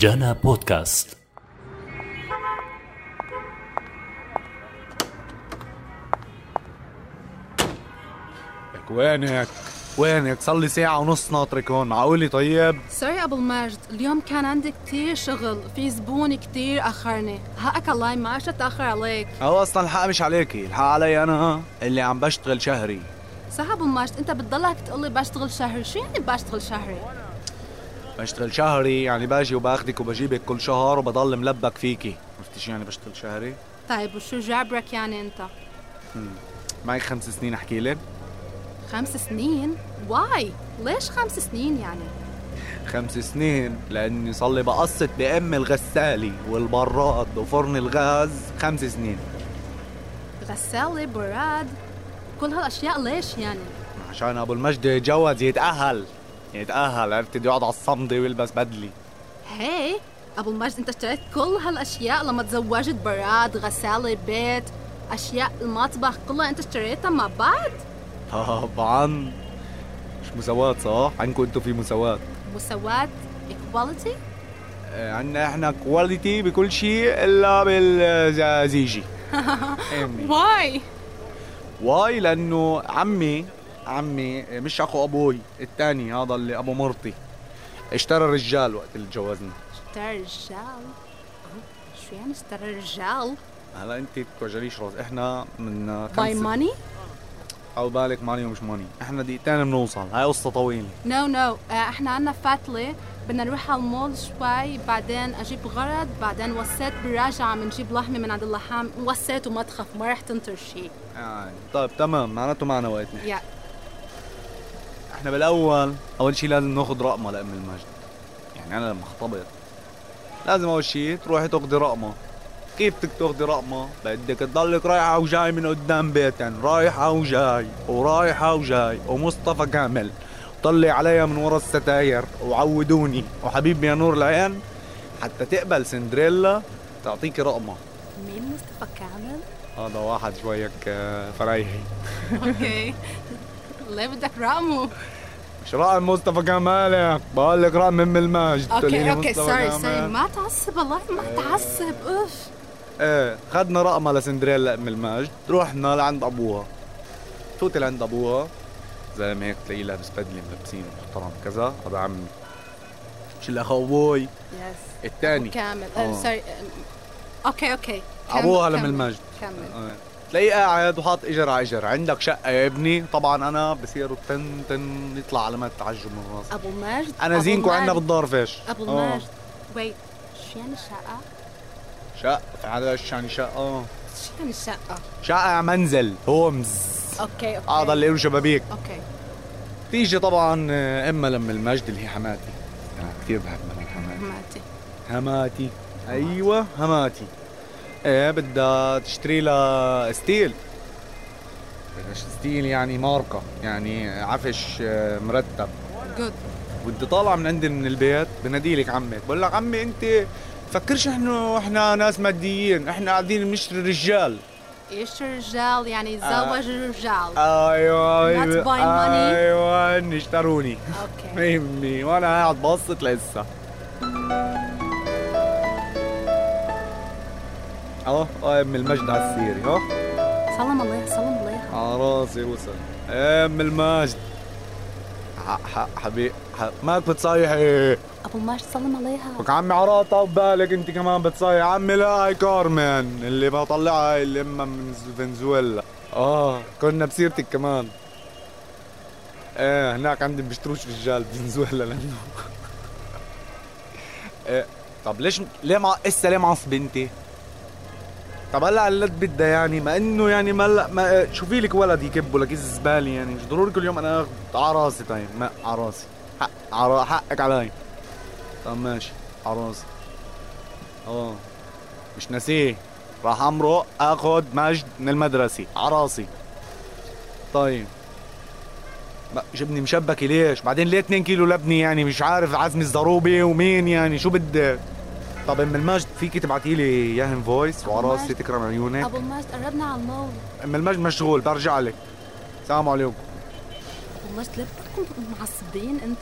جانا بودكاست لك وينك؟ وينك؟ صار لي ساعة ونص ناطرك هون، معقولي طيب؟ سوري أبو المجد اليوم كان عندي كتير شغل في زبون كتير أخرني حقك الله ما عشت اتاخر عليك هو أصلا الحق مش عليكي، الحق علي أنا اللي عم بشتغل شهري صح أبو المجد أنت بتضلك تقول لي بشتغل شهري شو يعني بشتغل شهري بشتغل شهري يعني باجي وباخدك وبجيبك كل شهر وبضل ملبك فيكي، عرفتي شو يعني بشتغل شهري؟ طيب وشو جابرك يعني انت؟ معي خمس سنين احكي لك؟ خمس سنين؟ واي؟ ليش خمس سنين يعني؟ خمس سنين لأني صار لي بقسط بأم الغسالة والبراد وفرن الغاز. خمس سنين. غسالة براد؟ كل هالأشياء ليش يعني؟ عشان أبو المجد يتجوز يتأهل. يتأهل عرفت؟ بده يقعد على الصمدة ويلبس بدلي. هي؟ أبو المجد أنت اشتريت كل هالأشياء لما تزوجت براد غسالة بيت أشياء المطبخ كلها أنت اشتريتها مع بعض؟ طبعا. مش مساواة صح؟ عندكم أنتم في مساواة. مساواة equality آه، عندنا إحنا كواليتي بكل شيء إلا بالزيجي. واي؟ واي لأنه عمي عمي مش أخو أبوي الثاني هذا اللي أبو مرتي. اشترى رجال وقت اللي تجوزنا اشترى رجال شو يعني اشترى رجال هلا أنت توجليش راس إحنا من باي ماني أو بالك ماني ومش ماني. إحنا دقيقتين بنوصل. هاي قصة طويلة. نو نو إحنا عنا فتلة بدنا نروح على المول شوي بعدين أجيب غرض بعدين وسيت بالراجعة بنجيب لحمة من عند اللحام. وسيت وما تخاف ما رح تنطر شيء يعني طيب تمام. معناته معنا وقتنا. يا إحنا بالاول اول شيء لازم ناخذ رقمه لأم المجد. يعني أنا لما اخطبط لازم اول شيء تروحي تاخذي رقمه. كيف بدك تاخذي رقمه؟ بدك تضلك رايحه وجاي من قدام بيتن رايحه وجاي ورايحه وجاي ومصطفى كامل. طلي عليها من ورا الستاير وعودوني. وحبيبي يا نور العين حتى تقبل سندريلا تعطيكي رقمه. مين مصطفى كامل؟ هذا واحد شويك فرايحي okay. ليه بدك رقمه؟ رقم مصطفى كمالك بقول لك رقم ام المجد. okay okay sorry كمال. sorry ما تعصب والله ما تعصب أوف. إيه خدنا رقمها لسندريلا ام المجد. رحنا لعند أبوها. فوتي لعند أبوها. زلمة هيك تلاقيه لابس بدلة ملبسين محترم كذا. هذا عمي شو أبوي. yes الثاني. كامل. آه. آه، sorry okay okay. كمل، ابوها لم كمل، المجد إيه. تلاقيه قاعد وحاط اجر على اجر عندك شقة يا ابني. طبعا أنا بصير تن تن يطلع علامات تعجب من راسي أبو ماجد أنا أبو زينكو عندنا. بالدار فيش أبو آه. الماجد wait شو يعني شقة؟ شقة. هذا شو يعني شقة؟ شو يعني شقة؟ شقة منزل homes. okay okay. هذا اللي له شبابيك. okay. تيجي طبعا آه، إما لم المجد اللي هي حماتي. أنا كثير بحب حماتي. ماتي حماتي. أيوه حماتي. إيه بدها تشتري لها style. بدها style يعني ماركة يعني عفش آه، مرتب. good وانت طالع من عندي من البيت بناديلك عمك بقول لك عمي أنت فكرش إحنا إحنا ناس ماديين إحنا قاعدين بنشتري رجال. إيش الرجال يعني آه. يتزوج الرجال. أيوه أيوه by money. أيوه اشتروني. أوكي يهمني وأنا قاعد بقسط لسه. آه آه ام المجد على السيري آه سلم عليها سلم عليها على راسي وسل إيه، ام المجد. ح- ح- حبيب ح- مالك بتصيحي. أبو الماجد سلم عليها لك عمي عراطة وبالك أنت كمان بتصيح عمي لا هاي كارمن اللي بطلعها هاي اللي أمها من فنزويلا. آه كنا بسيرتك كمان. إيه هناك عندي بيشتروش رجال بفنزويلا لأنه. إيه طب ليش ليه مع إسا ليه معصبة أنت؟ طب هلا قلت بدها يعني ما إنه يعني ما لا ما شوفي لك ولد يكبوا لك زبالة يعني مش ضروري كل يوم أنا آخذ على راسي طيب ما على راسي. حق على حقك علي. طب ماشي على راسي. آه. مش ناسيه. راح أمرق آخذ مجد من المدرسة على راسي. طيب. جبني مشبكة ليش؟ بعدين ليه 2 كيلو لبنه يعني؟ مش عارف عزمي الزروبي ومين يعني؟ شو بدك طب ام المجد فيكي تبعتي لي اياها voice وعلى أبو راسي مجد. تكرم عيونك. أبو الماجد قربنا على المول ام المجد مشغول برجع لك. السلام عليكم. أبو الماجد ليه بدكم معصبين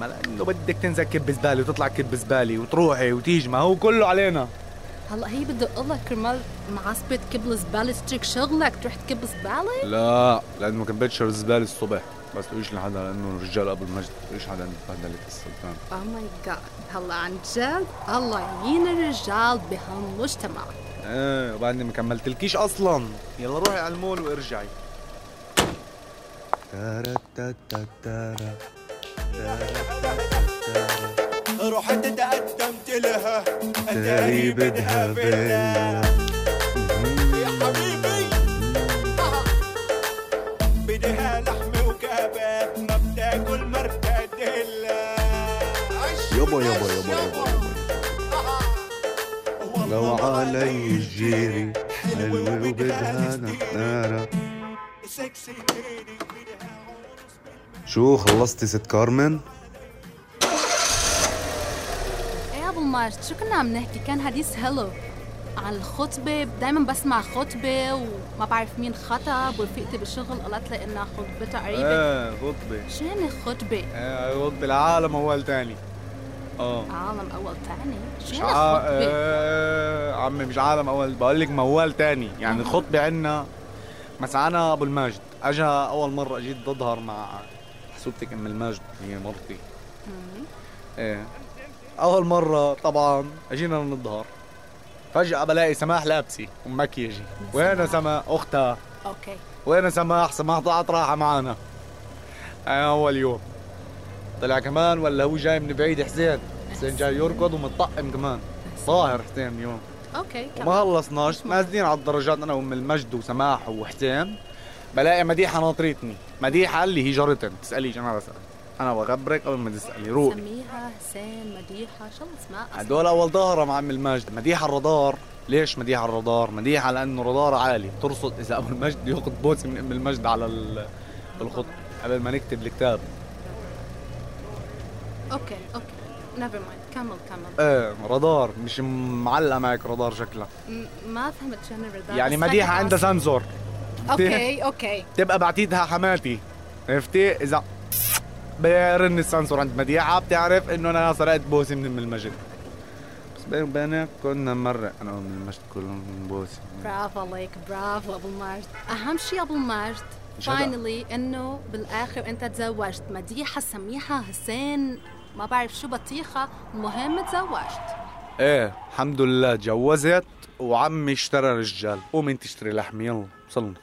ما لأنه بدك تنزل كب زبالة وتطلع كب زبالة وتروحي وتيجي ما هو كله علينا. هلا هي بدي أقول لك كرمال معصبة كب الزبالة تترك شغلك تروح تكب زبالة؟ لا لأنه كنت بتشرب الزباله الصبح. بس تقوليش لحدا لأنه الرجال ابو المجد تقوليش حدا بهدلة السلطان. اوه ماي جاد هلا عن جد؟ الله يعين الرجال بهالمجتمع. إيه وبعدني ما كملتلكيش أصلا. يلا روحي على المول وارجعي. تارا تارا رحت تقدمت لها تاري بدها فيلا يابا يابا يابا يابا. لو علي الجيري حلوة وبدها نارا سكسي شو خلصتي ست كارمن؟ إيه يا أبو الماجد شو كنا عم نحكي؟ كان حديث حلو. عن الخطبة دايما بسمع خطبة وما بعرف مين خطب ورفيقتي بالشغل قالت لي إنها خطبتها قريبة. إيه خطبة. شو يعني خطبة؟ إيه خطبة العالم أول تاني. آه. عالم أول تاني؟ مش ع... آه... عمي مش عالم أول بقول لك موال تاني. يعني الخطبة عنا مثلا أنا أبو الماجد أجا أول مرة أجيت بظهر مع حسوبتك ام الماجد هي مرتي. إيه. أول مرة طبعا أجينا نظهر. فجأة بلاقي سماح لابسة ومكياجي وين سما أختها. okay. وين سماح؟ سماح طلعت راحة معنا آه، أول يوم. طلع كمان ولا هو جاي من بعيد حسين؟ حسين جاي يركض ومتطقم كمان. ظاهر حسين اليوم. أوكي وما خلصناش نازلين على الدرجات أنا وأم المجد وسماح وحسين. بلاقي مديحة ناطرتني. مديحة اللي هي جارتن تساليش أنا بسال أنا بخبرك قبل ما تسألي. روح. سميها حسين مديحة شو اسمها؟ هدول أول ظهره مع أم المجد. مديحة الرادار. ليش مديحة الرادار؟ مديحة لأنه رادار عالي. بترصد إذا ابو المجد يأخذ بوسه من أم المجد على ال- الخط قبل ما نكتب الكتاب. okay okay. never mind كمل كمل. إيه رادار. مش معلقة معك رادار شكلها. ما فهمت شو الرادار يعني بس مديحه خليك عندها. sensor okay okay. تبقى بعتيدها حماتي. عرفتي؟ إذا بيرن ال sensor عند مديحة بتعرف إنه أنا سرقت بوسه من المجد بس بيني وبينك كنا مرة أنا وام المجد كلهم بوسه برافو عليك برافو أبو المجد أهم شيء أبو المجد. فاينلي إنه بالآخر أنت تزوجت. مديحة سميحة حسين ما بعرف شو بطيخة المهم تزوجت. إيه الحمد لله تجوزت وعمي اشترى رجال قوم انت اشتري لحم يلا وصلنا.